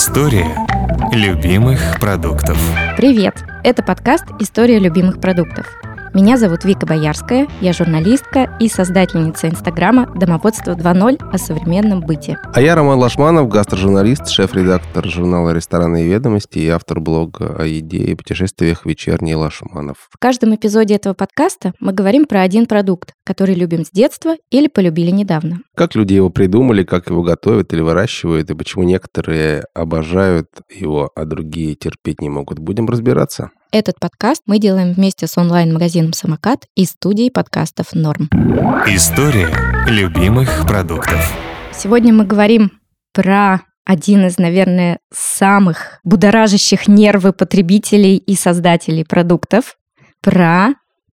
История любимых продуктов. Привет! Это подкаст «История любимых продуктов». Меня зовут Вика Боярская, я журналистка и создательница инстаграма «Домоводство 2.0» о современном быте. А я Роман Лашманов, гастрожурналист, шеф-редактор журнала «Ресторанные ведомости» и автор блога о еде и путешествиях «Вечерний Лашманов». В каждом эпизоде этого подкаста мы говорим про один продукт, который любим с детства или полюбили недавно. Как люди его придумали, как его готовят или выращивают, и почему некоторые обожают его, а другие терпеть не могут. Будем разбираться. Этот подкаст мы делаем вместе с онлайн-магазином «Самокат» и студией подкастов «Норм». История любимых продуктов. Сегодня мы говорим про один из, наверное, самых будоражащих нервы потребителей и создателей продуктов, про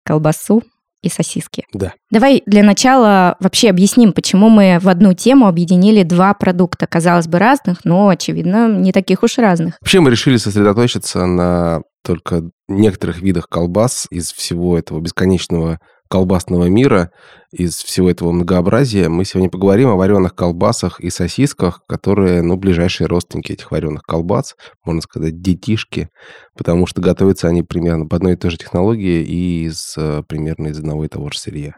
колбасу и сосиски. Да. Давай для начала вообще объясним, почему мы в одну тему объединили два продукта, казалось бы, разных, но, очевидно, не таких уж разных. Вообще мы решили сосредоточиться на только некоторых видах колбас из всего этого бесконечного колбасного мира, из всего этого многообразия. Мы сегодня поговорим о вареных колбасах и сосисках, которые, ну, ближайшие родственники этих вареных колбас, можно сказать, детишки, потому что готовятся они примерно по одной и той же технологии и из, э, примерно из одного и того же сырья.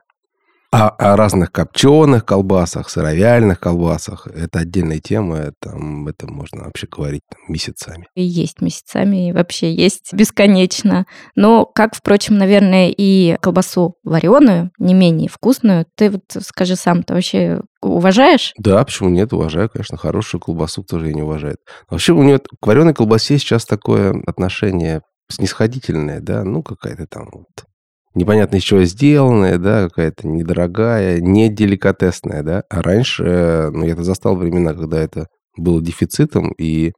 А о разных копченых колбасах, сыровяльных колбасах, это отдельная тема, там это можно вообще говорить месяцами. И есть месяцами, и вообще есть бесконечно. Но, как, впрочем, наверное, и колбасу вареную, не менее вкусную, ты вот скажи сам, ты вообще уважаешь? Да, почему нет, уважаю, конечно, хорошую колбасу тоже я не уважает. Вообще у нее к вареной колбасе сейчас такое отношение снисходительное, да, ну какая-то там вот непонятно из чего сделанная, да, какая-то недорогая, не деликатесная, да. А раньше, ну, я-то застал времена, когда это было дефицитом, и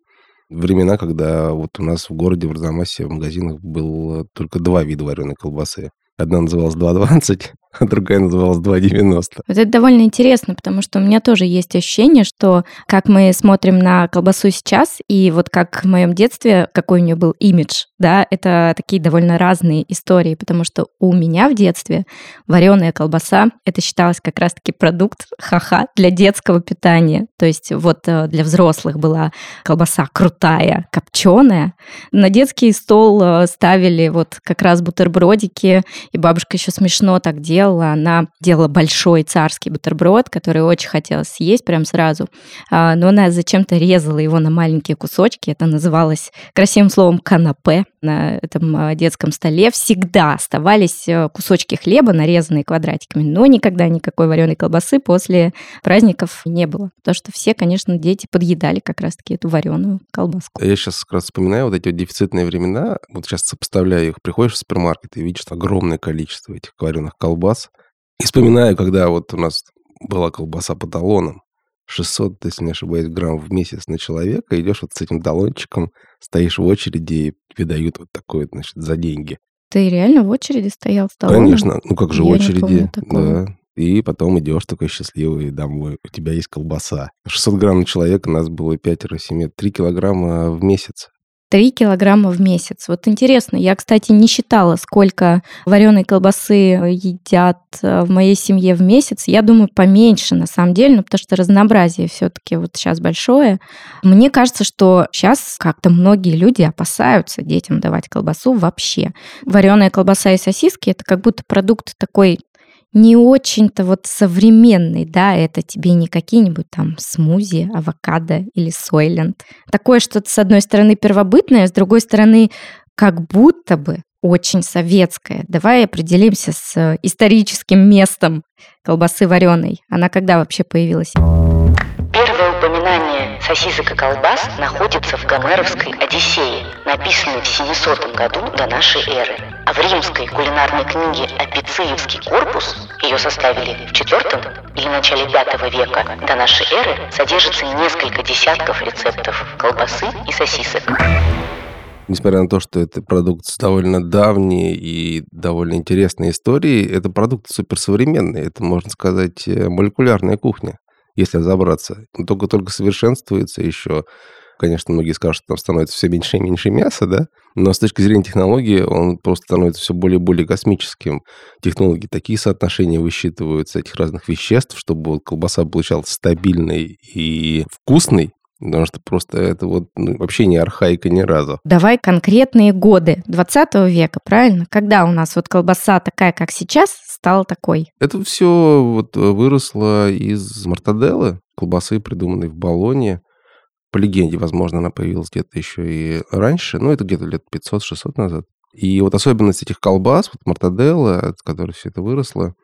времена, когда вот у нас в городе, в Арзамасе, в магазинах было только два вида вареной колбасы. Одна называлась 2,20, а другая называлась 2,90. Вот это довольно интересно, потому что у меня тоже есть ощущение, что как мы смотрим на колбасу сейчас, и вот как в моем детстве, какой у нее был имидж, да, это такие довольно разные истории, потому что у меня в детстве вареная колбаса, это считалось как раз-таки продукт ха-ха для детского питания. То есть вот э, для взрослых была колбаса крутая, копченая. На детский стол э, ставили вот как раз бутербродики и бабушка еще смешно так делала. Она делала большой царский бутерброд, который очень хотелось съесть прям сразу. А, но она зачем-то резала его на маленькие кусочки. Это называлось красивым словом канапе на этом а, детском столе. Всегда оставались э, кусочки хлеба, нарезанные квадратиками, но никогда никакой вареной колбасы после праздников не было. Потому что все, конечно, дети подъедали как раз-таки эту вареную колбаску. Я сейчас как раз вспоминаю вот эти вот дефицитные времена. Вот сейчас сопоставляю их. Приходишь в супермаркет и видишь огромное количество этих вареных колбас. И вспоминаю, когда вот у нас была колбаса по талонам, 600, если не ошибаюсь, грамм в месяц на человека, идешь вот с этим талончиком, стоишь в очереди, и тебе дают вот такое, значит, за деньги. Ты реально в очереди стоял с талоном? Конечно, ну как же в очереди, да. И потом идешь такой счастливый домой, у тебя есть колбаса. 600 грамм на человека, у нас было 5-7, 3 килограмма в месяц. 3 килограмма в месяц. Вот интересно, я, кстати, не считала, сколько вареной колбасы едят э, в моей семье в месяц. Я думаю, поменьше на самом деле, ну, потому что разнообразие все-таки вот сейчас большое. Мне кажется, что сейчас как-то многие люди опасаются детям давать колбасу вообще. Вареная колбаса и сосиски это как будто продукт такой не очень-то вот современный, да, это тебе не какие-нибудь там смузи, авокадо или сойленд. Такое что-то, с одной стороны, первобытное, с другой стороны, как будто бы очень советское. Давай определимся с историческим местом колбасы вареной. Она когда вообще появилась? Упоминание сосисок и колбас находится в Гомеровской Одиссее, написанной в 700 году до нашей эры. А в римской кулинарной книге «Апициевский корпус» ее составили в IV или начале V века до нашей эры содержится несколько десятков рецептов колбасы и сосисок. Несмотря на то, что это продукт с довольно давней и довольно интересной историей, это продукт суперсовременный. Это, можно сказать, э, молекулярная кухня если разобраться. Только-только совершенствуется еще. Конечно, многие скажут, что там становится все меньше и меньше мяса, да? Но с точки зрения технологии он просто становится все более и более космическим. Технологии такие соотношения высчитываются этих разных веществ, чтобы колбаса получалась стабильной и вкусной, Потому что просто это вот ну, вообще не архаика ни разу. Давай конкретные годы 20 века, правильно? Когда у нас вот колбаса такая, как сейчас, стала такой? Это все вот выросло из мартаделлы, колбасы, придуманной в Болоне. По легенде, возможно, она появилась где-то еще и раньше, но это где-то лет 500-600 назад. И вот особенность этих колбас, вот мартаделла, от которой все это выросло,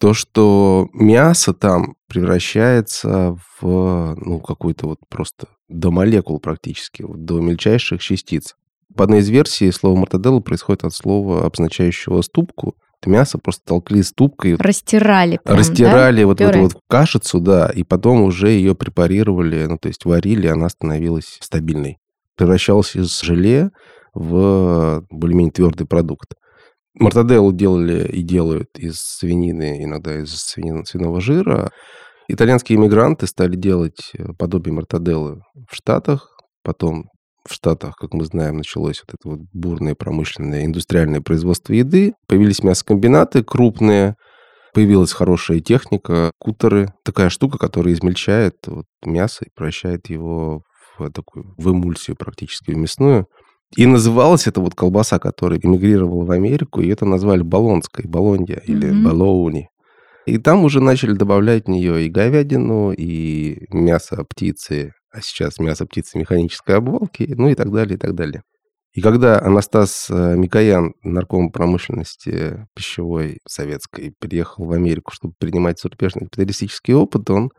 то, что мясо там превращается в ну, какую-то вот просто до молекул практически, вот до мельчайших частиц. По одной из версий слово мартаделла происходит от слова, обозначающего ступку. Это мясо просто толкли ступкой. Растирали прям, Растирали да? вот эту вот кашицу, да, и потом уже ее препарировали, ну, то есть варили, она становилась стабильной. Превращалась из желе в более-менее твердый продукт. Мортаделлу делали и делают из свинины, иногда из свинин, свиного жира. Итальянские иммигранты стали делать подобие мортаделлы в Штатах, потом в Штатах, как мы знаем, началось вот это вот бурное промышленное индустриальное производство еды. Появились мясокомбинаты крупные, появилась хорошая техника, кутеры. Такая штука, которая измельчает вот мясо и превращает его в такую в эмульсию практически, в мясную. И называлась это вот колбаса, которая эмигрировала в Америку, и это назвали болонской, болонья или Мгм. болоуни. И там уже начали добавлять в нее и говядину, и мясо птицы, а сейчас мясо птицы механической обвалки, ну и так далее, и так далее. И когда Анастас э, Микоян, нарком промышленности пищевой советской, приехал в Америку, чтобы принимать зарубежный капиталистический опыт, он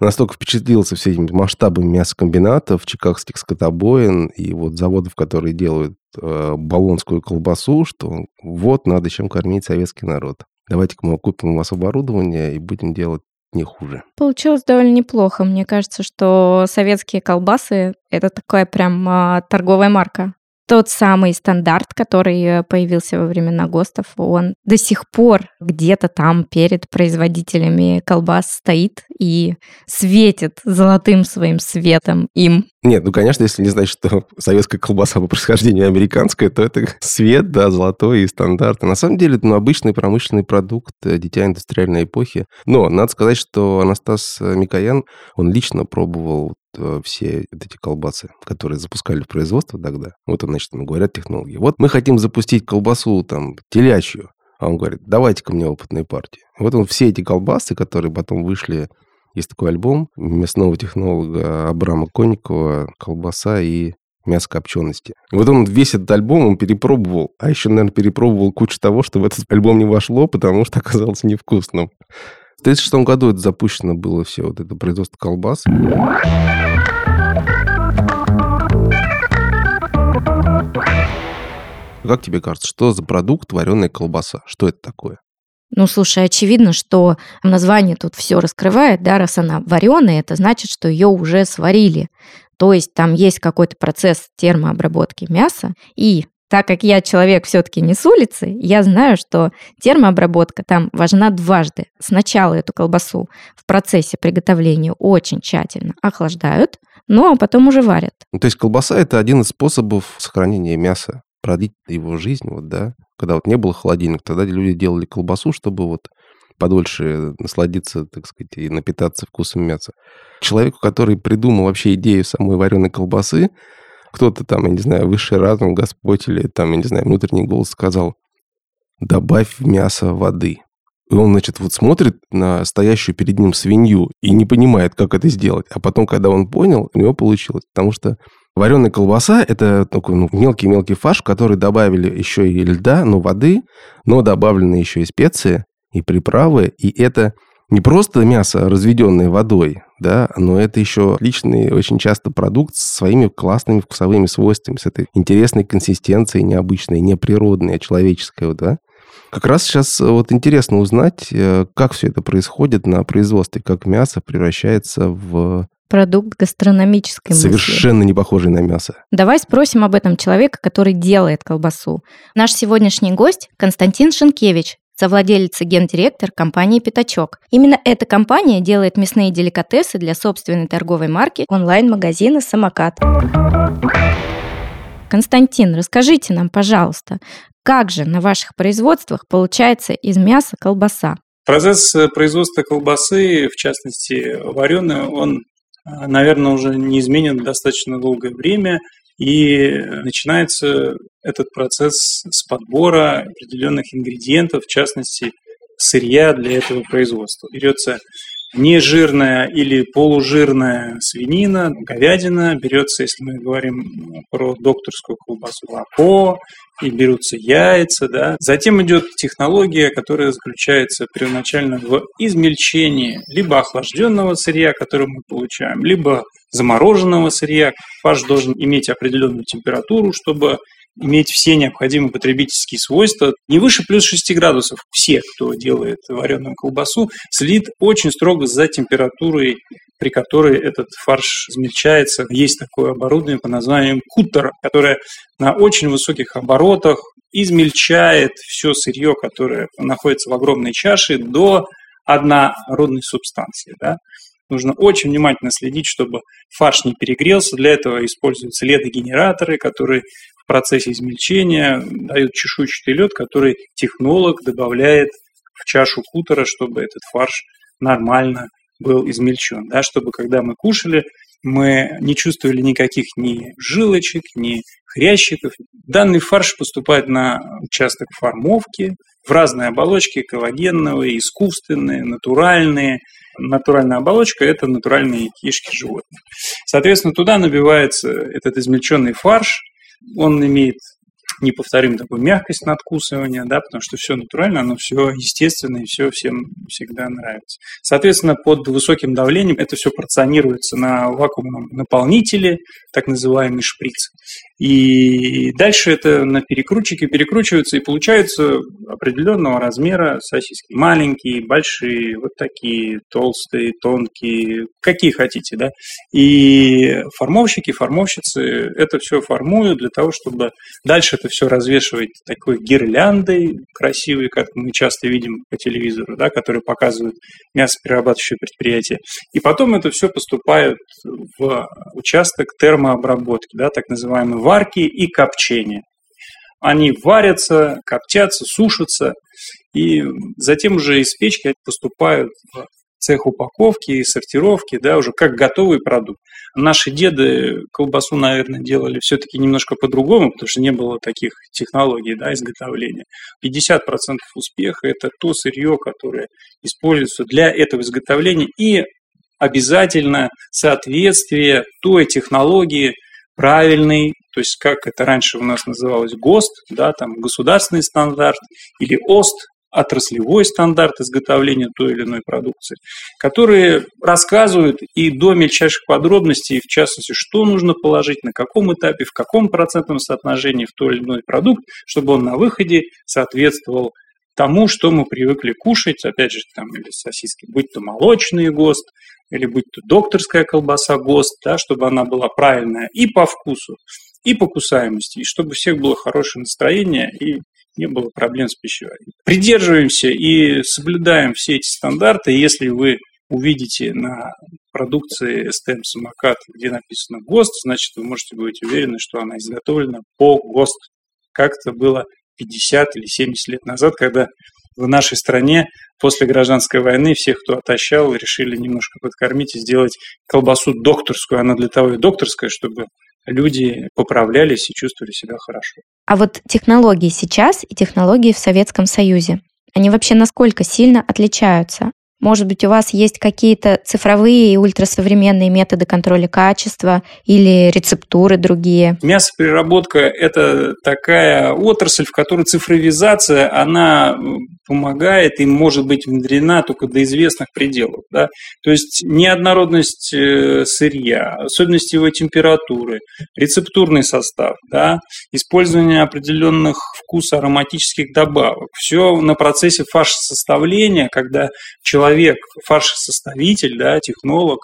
настолько впечатлился всеми масштабами мясокомбинатов, чикагских скотобоин и вот заводов, которые делают э, болонскую колбасу, что вот надо чем кормить советский народ. Давайте-ка мы купим у вас оборудование и будем делать не хуже. Получилось довольно неплохо. Мне кажется, что советские колбасы — это такая прям а, торговая марка. Тот самый стандарт, который э, появился во времена ГОСТов, он до сих пор где-то там перед производителями колбас стоит и светит золотым своим светом им. Нет, ну, конечно, если не знать, что советская колбаса по происхождению американская, то это свет, да, золотой и стандарт. На самом деле, ну, обычный промышленный продукт, э, дитя индустриальной эпохи. Но надо сказать, что Анастас Микоян, он лично пробовал э, все вот эти колбасы, которые запускали в производство тогда. Вот, он, значит, ему говорят технологии. Вот мы хотим запустить колбасу там телячью. А он говорит, давайте-ка мне опытные партии. Вот он все эти колбасы, которые потом вышли есть такой альбом мясного технолога Абрама Конникова «Колбаса и мясо копчености». И вот он весь этот альбом он перепробовал, а еще, наверное, перепробовал кучу того, что в этот альбом не вошло, потому что оказалось невкусным. В 1936 году это запущено было все вот это производство колбас. Как тебе кажется, что за продукт вареная колбаса? Что это такое? Ну, слушай, очевидно, что название тут все раскрывает, да, раз она вареная, это значит, что ее уже сварили. То есть там есть какой-то процесс термообработки мяса, и так как я человек все-таки не с улицы, я знаю, что термообработка там важна дважды. Сначала эту колбасу в процессе приготовления очень тщательно охлаждают, но потом уже варят. Ну, то есть колбаса – это один из способов сохранения мяса, продлить его жизнь, вот, да. Когда вот не было холодильника, тогда люди делали колбасу, чтобы вот подольше насладиться, так сказать, и напитаться вкусом мяса. Человеку, который придумал вообще идею самой вареной колбасы, кто-то там, я не знаю, высший разум, Господь или там, я не знаю, внутренний голос сказал, добавь в мясо воды. И он, значит, вот смотрит на стоящую перед ним свинью и не понимает, как это сделать. А потом, когда он понял, у него получилось. Потому что вареная колбаса – это такой ну, мелкий-мелкий фарш, который добавили еще и льда, ну, воды, но добавлены еще и специи, и приправы. И это не просто мясо, разведенное водой, да, но это еще отличный очень часто продукт с своими классными вкусовыми свойствами, с этой интересной консистенцией, необычной, неприродной, а человеческой, да. Как раз сейчас вот интересно узнать, э, как все это происходит на производстве, как мясо превращается в Продукт гастрономической мысли. совершенно не похожий на мясо. Давай спросим об этом человека, который делает колбасу. Наш сегодняшний гость Константин Шенкевич, совладелец и гендиректор компании «Пятачок». Именно эта компания делает мясные деликатесы для собственной торговой марки онлайн-магазина «Самокат». Константин, расскажите нам, пожалуйста, как же на ваших производствах получается из мяса колбаса? Процесс э, производства колбасы, в частности вареной, он наверное, уже не изменен достаточно долгое время, и начинается этот процесс с подбора определенных ингредиентов, в частности, сырья для этого производства. Берется нежирная или полужирная свинина, говядина, берется, если мы говорим про докторскую колбасу, молоко, и берутся яйца, да. Затем идет технология, которая заключается первоначально в измельчении либо охлажденного сырья, которое мы получаем, либо замороженного сырья. Фарш должен иметь определенную температуру, чтобы иметь все необходимые потребительские свойства. Не выше плюс 6 градусов. Все, кто делает вареную колбасу, следит очень строго за температурой при которой этот фарш измельчается. Есть такое оборудование по названию кутер, которое на очень высоких оборотах измельчает все сырье, которое находится в огромной чаше, до однородной субстанции. Да? Нужно очень внимательно следить, чтобы фарш не перегрелся. Для этого используются ледогенераторы, которые в процессе измельчения дают чешуйчатый лед, который технолог добавляет в чашу кутера, чтобы этот фарш нормально был измельчен, да, чтобы когда мы кушали, мы не чувствовали никаких ни жилочек, ни хрящиков. Данный фарш поступает на участок формовки в разные оболочки, коллагеновые, искусственные, натуральные. Натуральная оболочка – это натуральные кишки животных. Соответственно, туда набивается этот измельченный фарш, он имеет неповторим такую мягкость надкусывания, да, потому что все натурально, оно все естественно и все всем всегда нравится. Соответственно, под высоким давлением это все порционируется на вакуумном наполнителе, так называемый шприц. И дальше это на перекрутчике перекручивается, и получается определенного размера сосиски. Маленькие, большие, вот такие, толстые, тонкие, какие хотите, да. И формовщики, формовщицы это все формуют для того, чтобы дальше это все развешивать такой гирляндой красивой, как мы часто видим по телевизору, да, которые показывают мясоперерабатывающие предприятия. И потом это все поступает в участок термообработки, да, так называемый варки и копчения. Они варятся, коптятся, сушатся, и затем уже из печки поступают в цех упаковки и сортировки, да, уже как готовый продукт. Наши деды колбасу, наверное, делали все-таки немножко по-другому, потому что не было таких технологий да, изготовления. 50% успеха – это то сырье, которое используется для этого изготовления, и обязательно соответствие той технологии, правильный, то есть как это раньше у нас называлось? ГОСТ, да, там государственный стандарт или ОСТ, отраслевой стандарт изготовления той или иной продукции, которые рассказывают и до мельчайших подробностей, в частности, что нужно положить, на каком этапе, в каком процентном соотношении в той или иной продукт, чтобы он на выходе соответствовал тому, что мы привыкли кушать, опять же, там, или сосиски, будь то молочный ГОСТ, или будь то докторская колбаса ГОСТ, да, чтобы она была правильная и по вкусу, и по кусаемости, и чтобы у всех было хорошее настроение и не было проблем с пищеварением. Придерживаемся и соблюдаем все эти стандарты. Если вы увидите на продукции STEM самокат, где написано ГОСТ, значит, вы можете быть уверены, что она изготовлена по ГОСТ. Как это было 50 или 70 лет назад, когда в нашей стране после гражданской войны всех, кто отощал, решили немножко подкормить и сделать колбасу докторскую. Она для того и докторская, чтобы люди поправлялись и чувствовали себя хорошо. А вот технологии сейчас и технологии в Советском Союзе, они вообще насколько сильно отличаются? Может быть, у вас есть какие-то цифровые и ультрасовременные методы контроля качества или рецептуры другие? Мясопереработка – это такая отрасль, в которой цифровизация, она помогает и может быть внедрена только до известных пределов. Да? То есть неоднородность э, сырья, особенности его температуры, рецептурный состав, да? использование определенных вкусо-ароматических добавок. Все на процессе фарш-составления, когда человек человек, фаршесоставитель, да, технолог,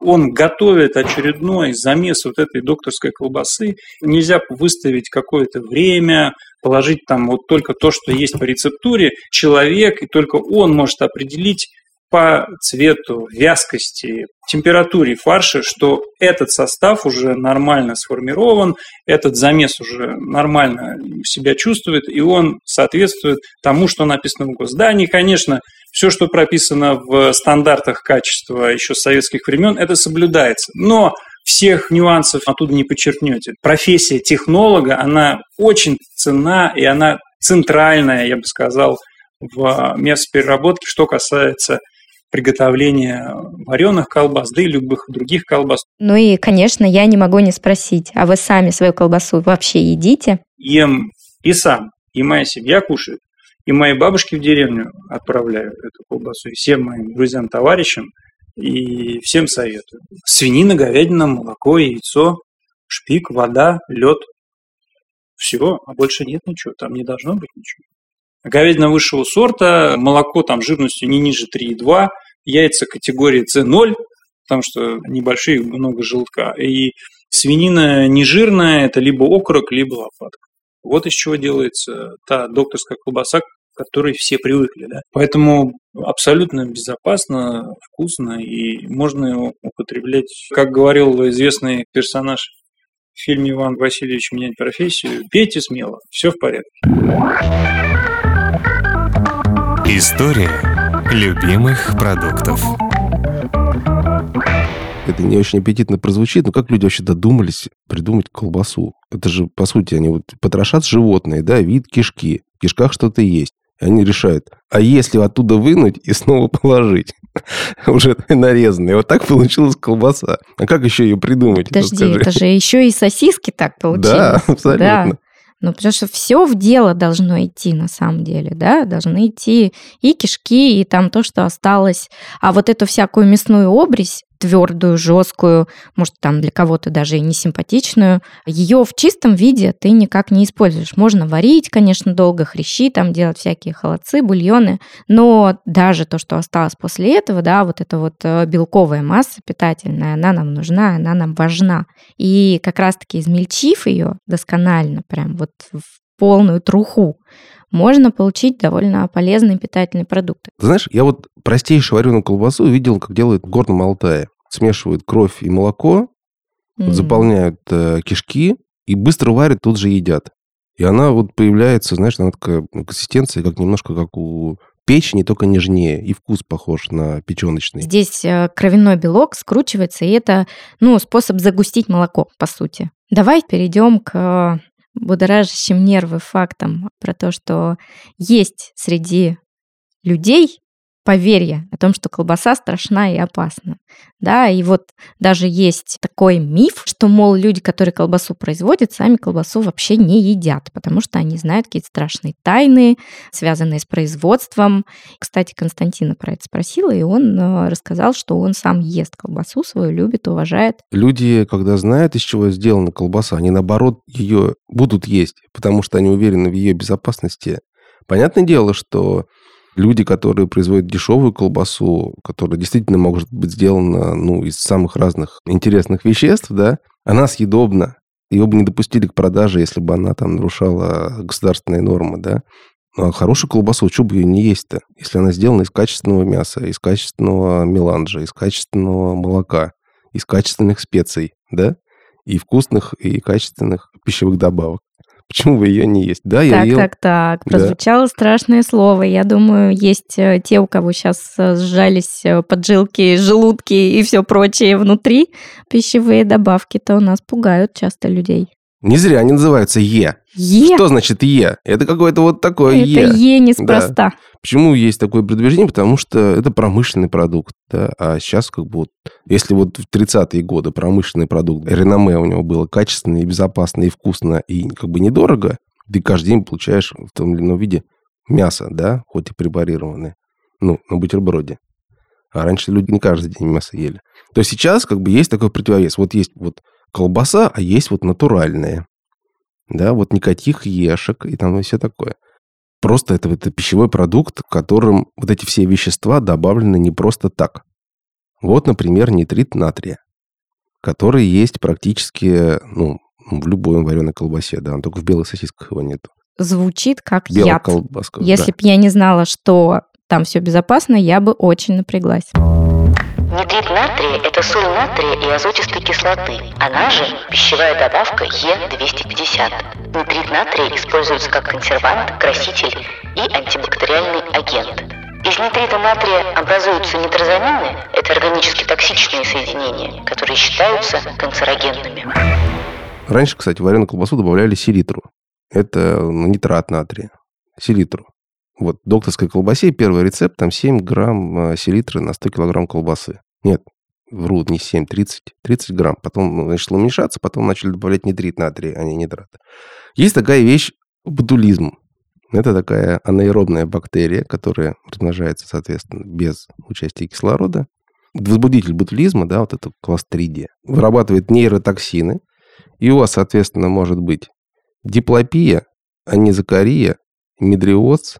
он готовит очередной замес вот этой докторской колбасы. Нельзя выставить какое-то время, положить там вот только то, что есть по рецептуре. Человек, и только он может определить, по цвету, вязкости, температуре фарша, что этот состав уже нормально сформирован, этот замес уже нормально себя чувствует, и он соответствует тому, что написано в госздании. Конечно, все, что прописано в стандартах качества еще с советских времен, это соблюдается. Но всех нюансов оттуда не подчеркнете. Профессия технолога, она очень ценна, и она центральная, я бы сказал, в мясопереработке, что касается приготовления вареных колбас, да и любых других колбас. Ну и, конечно, я не могу не спросить, а вы сами свою колбасу вообще едите? Ем и сам, и моя семья кушает, и мои бабушки в деревню отправляю эту колбасу, и всем моим друзьям, товарищам, и всем советую. Свинина, говядина, молоко, яйцо, шпик, вода, лед. Все, а больше нет ничего, там не должно быть ничего. Говядина высшего сорта, молоко там жирностью не ниже 3,2, яйца категории C0, потому что небольшие, много желтка. И свинина нежирная, это либо окорок, либо лопатка. Вот из чего делается та докторская колбаса, к которой все привыкли. Да? Поэтому абсолютно безопасно, вкусно и можно его употреблять. Как говорил известный персонаж в фильме «Иван Васильевич меняет профессию», пейте смело, все в порядке. История любимых продуктов. Это не очень аппетитно прозвучит, но как люди вообще додумались придумать колбасу? Это же, по сути, они вот потрошат животные, да, вид кишки. В кишках что-то есть. И они решают, а если оттуда вынуть и снова положить? Уже нарезанный. Вот так получилась колбаса. А как еще ее придумать? Подожди, это же еще и сосиски так получились. Да, абсолютно. Ну, потому что все в дело должно идти на самом деле, да, должны идти и кишки, и там то, что осталось. А вот эту всякую мясную обрезь, твердую, жесткую, может, там для кого-то даже и не симпатичную, ее в чистом виде ты никак не используешь. Можно варить, конечно, долго, хрящи, там делать всякие холодцы, бульоны, но даже то, что осталось после этого, да, вот эта вот э, белковая масса питательная, она нам нужна, она нам важна. И как раз-таки измельчив ее досконально, прям вот в полную труху, можно получить довольно полезные питательные продукты. знаешь, я вот простейшую вареную колбасу видел, как делают в Горном Алтае. Смешивают кровь и молоко, mm. заполняют э, кишки и быстро варят, тут же едят. И она вот появляется, знаешь, она такая консистенция, как немножко как у печени, только нежнее, и вкус похож на печеночный. Здесь э, кровяной белок скручивается, и это, ну, способ загустить молоко, по сути. Давай перейдем к будоражащим нервы фактом про то, что есть среди людей поверье о том, что колбаса страшна и опасна. Да, и вот даже есть такой миф, что, мол, люди, которые колбасу производят, сами колбасу вообще не едят, потому что они знают какие-то страшные тайны, связанные с производством. Кстати, Константина про это спросила, и он э, рассказал, что он сам ест колбасу свою, любит, уважает. Люди, когда знают, из чего сделана колбаса, они, наоборот, ее будут есть, потому что они уверены в ее безопасности. Понятное дело, что люди, которые производят дешевую колбасу, которая действительно может быть сделана ну, из самых разных интересных веществ, да, она съедобна. Ее бы не допустили к продаже, если бы она там нарушала государственные нормы, да. Ну, а хорошую колбасу, что бы ее не есть-то? Если она сделана из качественного мяса, из качественного меланжа, из качественного молока, из качественных специй, да? И вкусных, и качественных пищевых добавок. Почему бы ее не есть? Да, я так, ел. Так, так, Прозвучало да. страшное слово. Я думаю, есть э, те, у кого сейчас э, сжались э, поджилки, желудки и все прочее внутри. Пищевые добавки-то у нас пугают часто людей. Не зря они называются Е. Е? Что значит Е? Это какое-то вот такое это Е. Это Е неспроста. Да. Почему есть такое предубеждение? Потому что это промышленный продукт. Да? А сейчас как бы вот, если вот в 30-е годы промышленный продукт, реноме у него было качественное, и безопасно, и вкусно, и как бы недорого, ты каждый день получаешь в том или ином виде мясо, да, хоть и препарированное, ну, на бутерброде. А раньше люди не каждый день мясо ели. То есть сейчас как бы есть такой противовес. Вот есть вот колбаса, а есть вот натуральные. Да, вот никаких ешек и там и все такое. Просто это, это пищевой продукт, в котором вот эти все вещества добавлены не просто так. Вот, например, нитрит натрия, который есть практически ну, в любой вареной колбасе, да, только в белых сосисках его нет. Звучит как Белая яд. колбаска. Если да. бы я не знала, что там все безопасно, я бы очень напряглась. Нитрит натрия – это соль натрия и азотистой кислоты, она же пищевая добавка Е250. Нитрит натрия используется как консервант, краситель и антибактериальный агент. Из нитрита натрия образуются нитрозамины – это органически токсичные соединения, которые считаются канцерогенными. Раньше, кстати, в вареную колбасу добавляли селитру. Это ну, нитрат натрия. Селитру. Вот, докторской колбасе первый рецепт, там 7 грамм э, селитры на 100 килограмм колбасы. Нет, врут, не 7, 30. 30 грамм. Потом ну, уменьшаться, потом начали добавлять нитрит натрия, а не нитрат. Есть такая вещь ботулизм. Это такая анаэробная бактерия, которая размножается, соответственно, без участия кислорода. Возбудитель ботулизма, да, вот это кластридия, вырабатывает нейротоксины, и у вас, соответственно, может быть диплопия, анизокария, медриоз,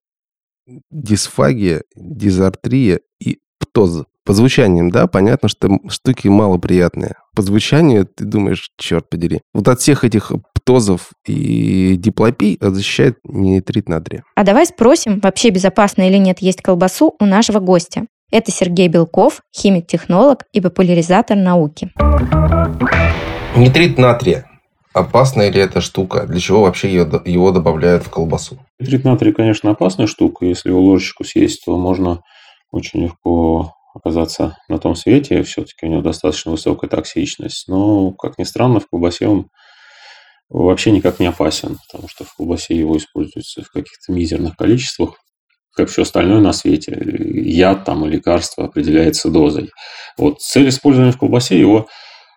дисфагия, дизартрия и птоз. По звучаниям, да, понятно, что штуки малоприятные. По звучанию ты думаешь, черт подери. Вот от всех этих птозов и диплопий защищает нитрит натрия. А давай спросим, вообще безопасно или нет есть колбасу у нашего гостя. Это Сергей Белков, химик-технолог и популяризатор науки. Нитрит натрия. Опасная ли эта штука? Для чего вообще ее, его добавляют в колбасу? Нитрит натрия, конечно, опасная штука. Если его ложечку съесть, то можно очень легко оказаться на том свете. Все-таки у него достаточно высокая токсичность. Но, как ни странно, в колбасе он вообще никак не опасен, потому что в колбасе его используется в каких-то мизерных количествах, как все остальное на свете. Яд там и лекарство определяется дозой. Вот цель использования в колбасе его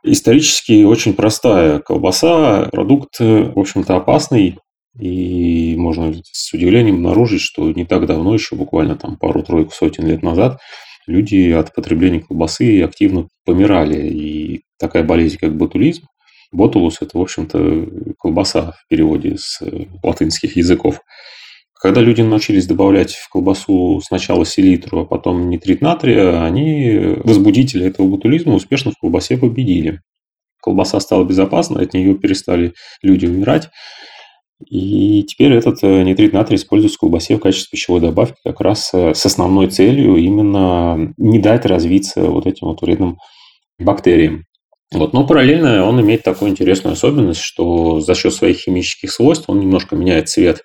исторически очень простая. Колбаса – продукт, в общем-то, опасный, и можно с удивлением обнаружить, что не так давно, еще буквально там пару-тройку сотен лет назад, люди от потребления колбасы активно помирали. И такая болезнь, как ботулизм, ботулус – это, в общем-то, колбаса в переводе с э, латинских языков. Когда люди научились добавлять в колбасу сначала селитру, а потом нитрит натрия, они возбудители этого ботулизма успешно в колбасе победили. Колбаса стала безопасной, от нее перестали люди умирать. И теперь этот э, нитрит натрия используется в колбасе в качестве пищевой добавки как раз э, с основной целью именно не дать развиться вот этим вот вредным бактериям. Вот. Но параллельно он имеет такую интересную особенность, что за счет своих химических свойств он немножко меняет цвет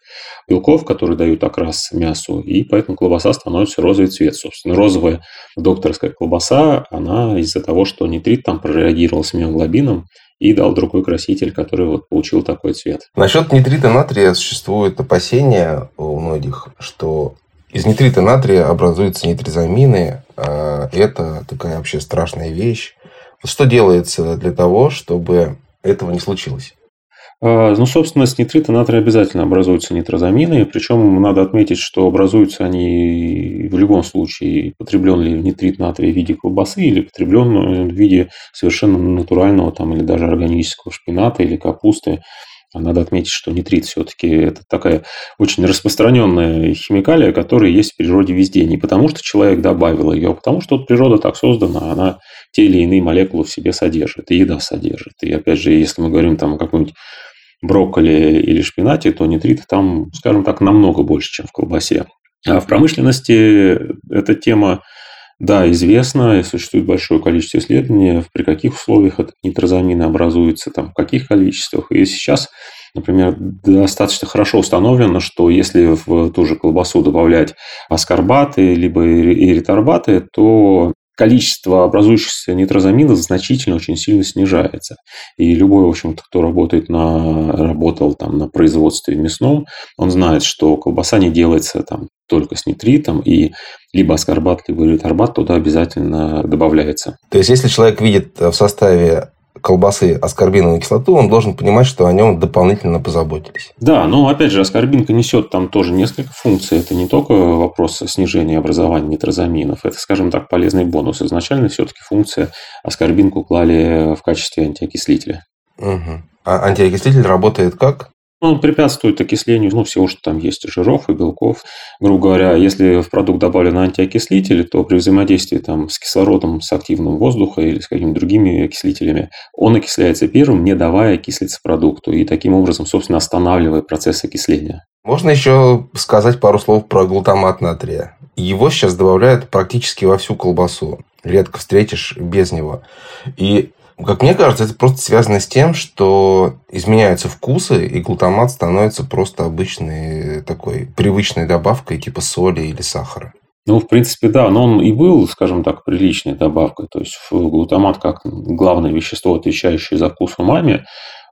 белков, которые дают окрас мясу, и поэтому колбаса становится розовый цвет. Собственно, розовая докторская колбаса, она из-за того, что нитрит там прореагировал с миоглобином, и дал другой краситель, который вот получил такой цвет. Насчет нитрита натрия существует опасение у многих, что из нитрита натрия образуются нитризамины. А это такая вообще страшная вещь. Что делается для того, чтобы этого не случилось? А, ну, собственно, с нитрита натрия обязательно образуются нитрозамины. Причем надо отметить, что образуются они в любом случае, потреблен ли нитрит натрия в виде колбасы или потреблен в виде совершенно натурального там, или даже органического шпината или капусты. А надо отметить, что нитрит все-таки это такая очень распространенная химикалия, которая есть в природе везде. Не потому, что человек добавил ее, а потому, что природа так создана, она те или иные молекулы в себе содержит, и еда содержит. И опять же, если мы говорим там о каком-нибудь брокколи или шпинате, то нитрита там, скажем так, намного больше, чем в колбасе. А в промышленности эта тема да, известно, и существует большое количество исследований, при каких условиях этот нитрозамины образуется, там, в каких количествах. И сейчас, например, достаточно хорошо установлено, что если в ту же колбасу добавлять аскорбаты либо эриторбаты, то количество образующихся нитрозаминов значительно очень сильно снижается. И любой, в общем-то, кто работает на, работал там на производстве мясном, он знает, что колбаса не делается там только с нитритом, и либо аскорбат, либо риторбат туда обязательно добавляется. То есть, если человек видит в составе колбасы аскорбиновую кислоту, он должен понимать, что о нем дополнительно позаботились. Да, но опять же, аскорбинка несет там тоже несколько функций. Это не только вопрос снижения образования нитрозаминов, это, скажем так, полезный бонус. Изначально все-таки функция аскорбинку клали в качестве антиокислителя. Угу. А антиокислитель работает как? Он препятствует окислению ну, всего, что там есть, жиров и белков. Грубо говоря, если в продукт добавлен антиокислитель, то при взаимодействии там, с кислородом, с активным воздуха или с какими-то другими окислителями, он окисляется первым, не давая окислиться продукту. И таким образом, собственно, останавливая процесс окисления. Можно еще сказать пару слов про глутамат натрия. Его сейчас добавляют практически во всю колбасу. Редко встретишь без него. И как мне кажется, это просто связано с тем, что изменяются вкусы, и глутамат становится просто обычной такой привычной добавкой типа соли или сахара. Ну, в принципе, да, но он и был, скажем так, приличной добавкой. То есть глутамат как главное вещество, отвечающее за вкус умами,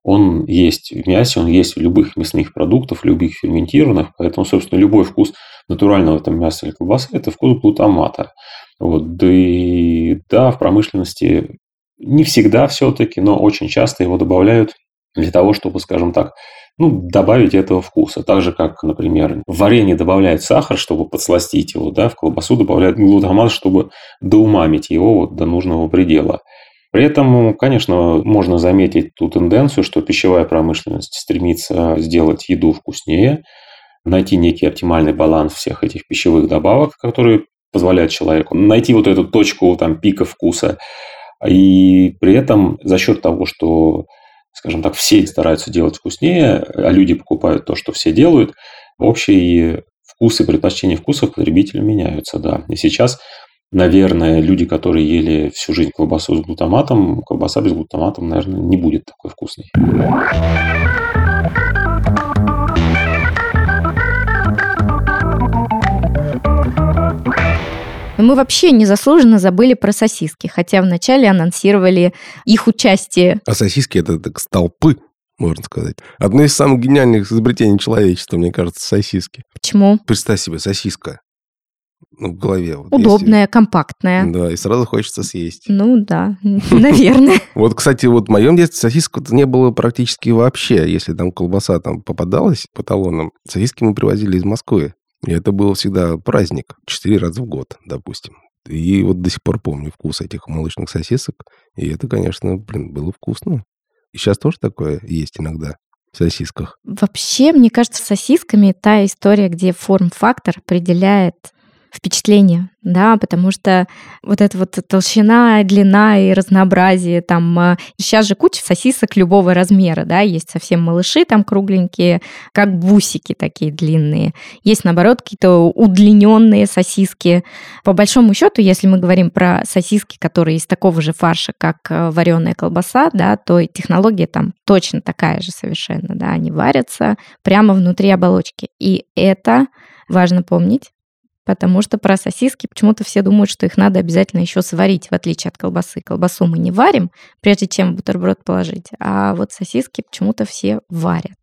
он есть в мясе, он есть в любых мясных продуктах, любых ферментированных, поэтому, собственно, любой вкус натурального там мяса или колбасы – это вкус глутамата. Вот, да и да, в промышленности не всегда все-таки, но очень часто его добавляют для того, чтобы, скажем так, ну, добавить этого вкуса. Так же, как, например, в варенье добавляют сахар, чтобы подсластить его, да, в колбасу добавляют глутамат, чтобы доумамить его вот до нужного предела. При этом, конечно, можно заметить ту тенденцию, что пищевая промышленность стремится сделать еду вкуснее, найти некий оптимальный баланс всех этих пищевых добавок, которые позволяют человеку найти вот эту точку там, пика вкуса. И при этом за счет того, что, скажем так, все стараются делать вкуснее, а люди покупают то, что все делают, общие вкусы, предпочтения вкусов потребителя меняются, да. И сейчас наверное, люди, которые ели всю жизнь колбасу с глутаматом, колбаса без глутамата, наверное, не будет такой вкусной. Мы вообще незаслуженно забыли про сосиски, хотя вначале анонсировали их участие. А сосиски это так столпы можно сказать. Одно из самых гениальных изобретений человечества, мне кажется, сосиски. Почему? Представь себе, сосиска ну, в голове. Вот Удобная, есть. компактная. Да, и сразу хочется съесть. Ну да, наверное. Вот, кстати, вот в моем детстве сосиску не было практически вообще. Если там колбаса там попадалась по талонам, сосиски мы привозили из Москвы. Это был всегда праздник. Четыре раза в год, допустим. И вот до сих пор помню вкус этих молочных сосисок. И это, конечно, блин, было вкусно. И сейчас тоже такое есть иногда в сосисках. Вообще, мне кажется, сосисками та история, где форм-фактор определяет впечатление, да, потому что вот эта вот толщина, длина и разнообразие там... Сейчас же куча сосисок любого размера, да, есть совсем малыши там кругленькие, как бусики такие длинные. Есть, наоборот, какие-то удлиненные сосиски. По большому счету, если мы говорим про сосиски, которые из такого же фарша, как э, вареная колбаса, да, то технология там точно такая же совершенно, да, они варятся прямо внутри оболочки. И это важно помнить, Потому что про сосиски почему-то все думают, что их надо обязательно еще сварить, в отличие от колбасы. Колбасу мы не варим, прежде чем бутерброд положить, а вот сосиски почему-то все варят.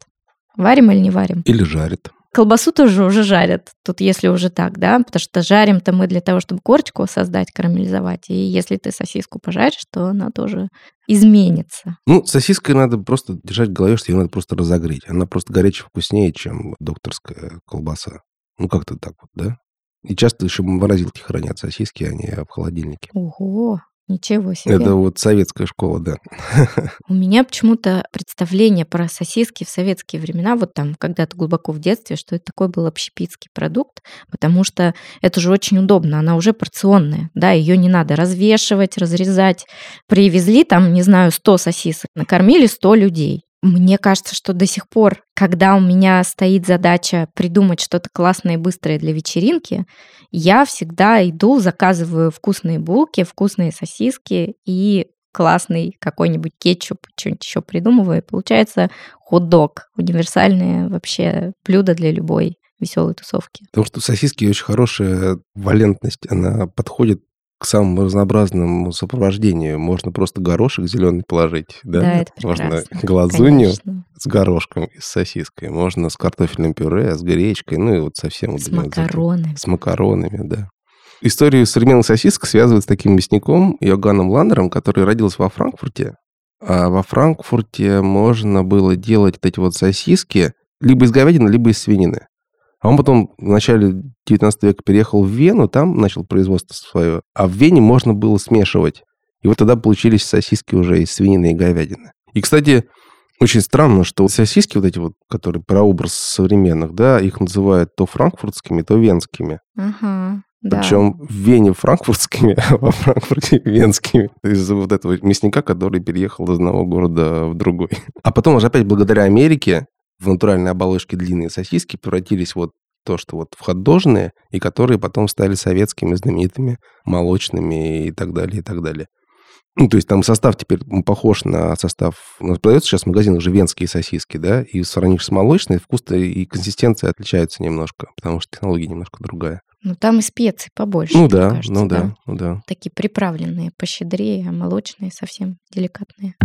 Варим или не варим? Или жарят. Колбасу тоже уже жарят, тут если уже так, да, потому что жарим-то мы для того, чтобы корочку создать, карамелизовать, и если ты сосиску пожаришь, то она тоже изменится. Ну, сосиской надо просто держать в голове, что ее надо просто разогреть. Она просто горячее вкуснее, чем докторская колбаса. Ну, как-то так вот, да? И часто еще в морозилке хранят сосиски, а не в холодильнике. Ого, Ничего себе. Это вот советская школа, да. У меня почему-то представление про сосиски в советские времена, вот там когда-то глубоко в детстве, что это такой был общепитский продукт, потому что это же очень удобно, она уже порционная, да, ее не надо развешивать, разрезать. Привезли там, не знаю, 100 сосисок, накормили 100 людей. Мне кажется, что до сих пор, когда у меня стоит задача придумать что-то классное и быстрое для вечеринки, я всегда иду, заказываю вкусные булки, вкусные сосиски и классный какой-нибудь кетчуп, что-нибудь еще придумываю. И получается хот-дог. Универсальное вообще блюдо для любой веселой тусовки. Потому что сосиски очень хорошая валентность, она подходит к самому разнообразному сопровождению. Можно просто горошек зеленый положить, да? Да, это Можно глазунью Конечно. с горошком и с сосиской. Можно с картофельным пюре, с гречкой, ну и вот совсем... С макаронами. С макаронами, да. Историю современных сосисок связывают с таким мясником Йоганном Ландером, который родился во Франкфурте. А во Франкфурте можно было делать вот эти вот сосиски либо из говядины, либо из свинины. А он потом в начале 19 века переехал в Вену, там начал производство свое. А в Вене можно было смешивать. И вот тогда получились сосиски уже из свинины и говядины. И, кстати, очень странно, что сосиски вот эти вот, которые прообраз современных, да, их называют то франкфуртскими, то венскими. Ага. Причем да. в Вене франкфуртскими, а во Франкфурте венскими. Из-за вот этого мясника, который переехал из одного города в другой. А потом уже опять благодаря Америке в натуральной оболочке длинные сосиски превратились вот в то, что вот входожные, и которые потом стали советскими знаменитыми молочными и так далее, и так далее. Ну, то есть там состав теперь похож на состав... У нас продается сейчас в магазинах уже венские сосиски, да, и сравнишь с молочной, вкус и консистенция отличаются немножко, потому что технология немножко другая. Ну, там и специй побольше, Ну да, кажется, ну да, ну да. Такие приправленные, пощедрее, а молочные совсем деликатные.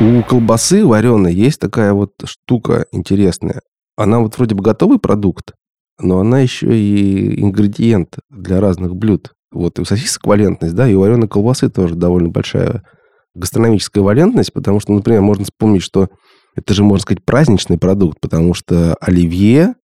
У колбасы вареной есть такая вот штука интересная. Она вот вроде бы готовый продукт, но она еще и ингредиент для разных блюд. Вот и у сосисок валентность, да, и у вареной колбасы тоже довольно большая гастрономическая валентность, потому что, например, можно вспомнить, что это же, можно сказать, праздничный продукт, потому что оливье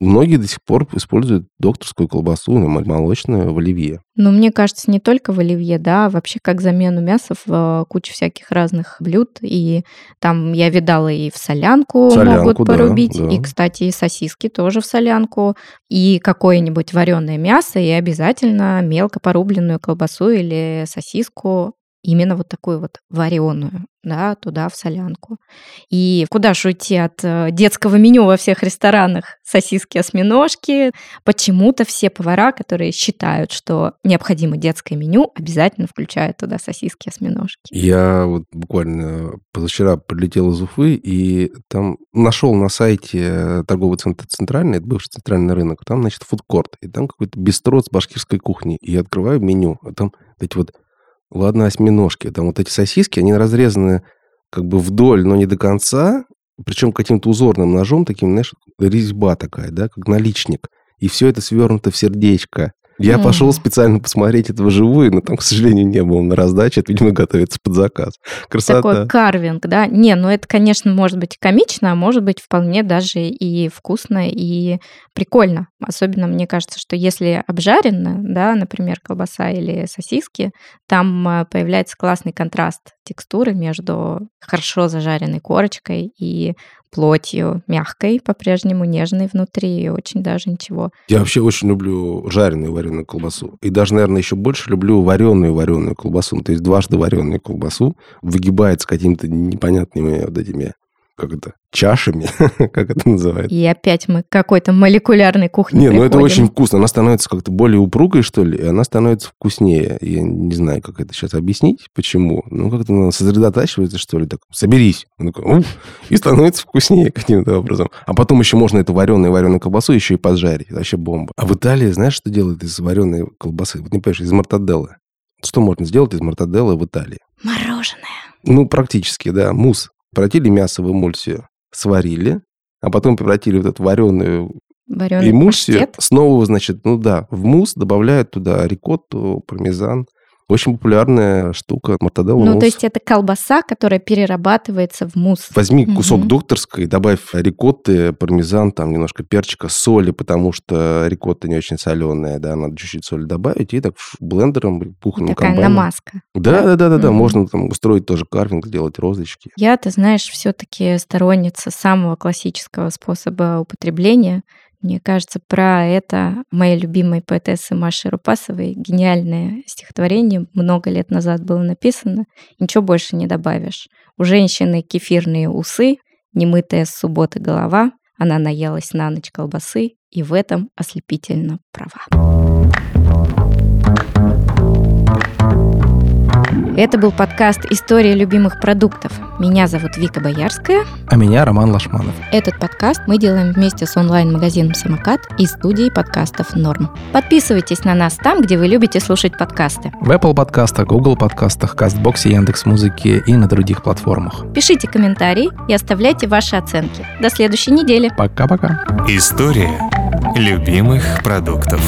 Многие до сих пор используют докторскую колбасу ну, молочную в оливье. Ну, мне кажется, не только в оливье, да, а вообще как замену мяса в э, куче всяких разных блюд. И там я видала и в солянку, Солянку, могут да, порубить, да. и, кстати, и сосиски тоже в солянку, и какое-нибудь вареное мясо, и обязательно мелко порубленную колбасу или сосиску именно вот такую вот вареную, да, туда в солянку. И куда же уйти от э, детского меню во всех ресторанах? Сосиски, осьминожки. Почему-то все повара, которые считают, что необходимо детское меню, обязательно включают туда сосиски, осьминожки. Я вот буквально позавчера прилетел из Уфы и там нашел на сайте торговый центр «Центральный», это бывший центральный рынок, там, значит, фудкорт, и там какой-то бистро с башкирской кухни. И я открываю меню, а там эти вот Ладно, осьминожки. Там вот эти сосиски, они разрезаны как бы вдоль, но не до конца. Причем каким-то узорным ножом, таким, знаешь, резьба такая, да, как наличник. И все это свернуто в сердечко. Я пошел специально посмотреть это вживую, но там, к сожалению, не было на раздаче. Это, видимо, готовится под заказ. Красота. Такой карвинг, да? Не, ну это, конечно, может быть комично, а может быть вполне даже и вкусно, и прикольно. Особенно мне кажется, что если обжарено, да, например, колбаса или сосиски, там э, появляется классный контраст текстуры между хорошо зажаренной корочкой и плотью мягкой, по-прежнему нежной внутри, и очень даже ничего. Я вообще очень люблю жареную вареную колбасу. И даже, наверное, еще больше люблю вареную вареную колбасу. Ну, то есть дважды вареную колбасу выгибается какими-то непонятными вот этими, как это, чашами, как это называется. И опять мы к какой-то молекулярной кухне Не, ну это приходим. очень вкусно. Она становится как-то более упругой, что ли, и она становится вкуснее. Я не знаю, как это сейчас объяснить, почему. Ну, как-то она сосредотачивается, что ли, так, соберись. Такой, и становится вкуснее каким-то образом. А потом еще можно эту вареную вареную колбасу еще и поджарить. Это вообще бомба. А в Италии, знаешь, что делают из вареной колбасы? Вот не понимаешь, из мортаделлы. Что можно сделать из мортаделлы в Италии? Мороженое. Ну, практически, да. Мусс. Превратили мясо в эмульсию, сварили, а потом превратили вот эту вареную Вареный эмульсию. паштет. Снова, значит, ну да, в мусс добавляют туда рикотту, пармезан. Очень популярная штука мортаделла Ну, мусс. то есть это колбаса, которая перерабатывается в мусс. Возьми кусок Мгм. докторской, добавь рикотты, пармезан, там немножко перчика, соли, потому что рикотта не очень соленая, да, надо чуть-чуть соли добавить, и так блендером, пухлым Такая комбайном. намазка. Да, да, да, да, да. Мгм. Можно там устроить тоже карвинг, сделать розочки. Я, ты знаешь, все-таки сторонница самого классического способа употребления. Мне кажется, про это моей любимой поэтессы Маши Рупасовой гениальное стихотворение много лет назад было написано. Ничего больше не добавишь. У женщины кефирные усы, немытая с субботы голова, она наелась на ночь колбасы и в этом ослепительно права. Это был подкаст «История любимых продуктов». Меня зовут Вика Боярская. А меня Роман Лашманов. Этот подкаст мы делаем вместе с онлайн-магазином «Самокат» и студией подкастов «Норм». Подписывайтесь на нас там, где вы любите слушать подкасты. В Apple подкастах, Google подкастах, Кастбоксе, Яндекс Музыки и на других платформах. Пишите комментарии и оставляйте ваши оценки. До следующей недели. Пока-пока. История любимых продуктов.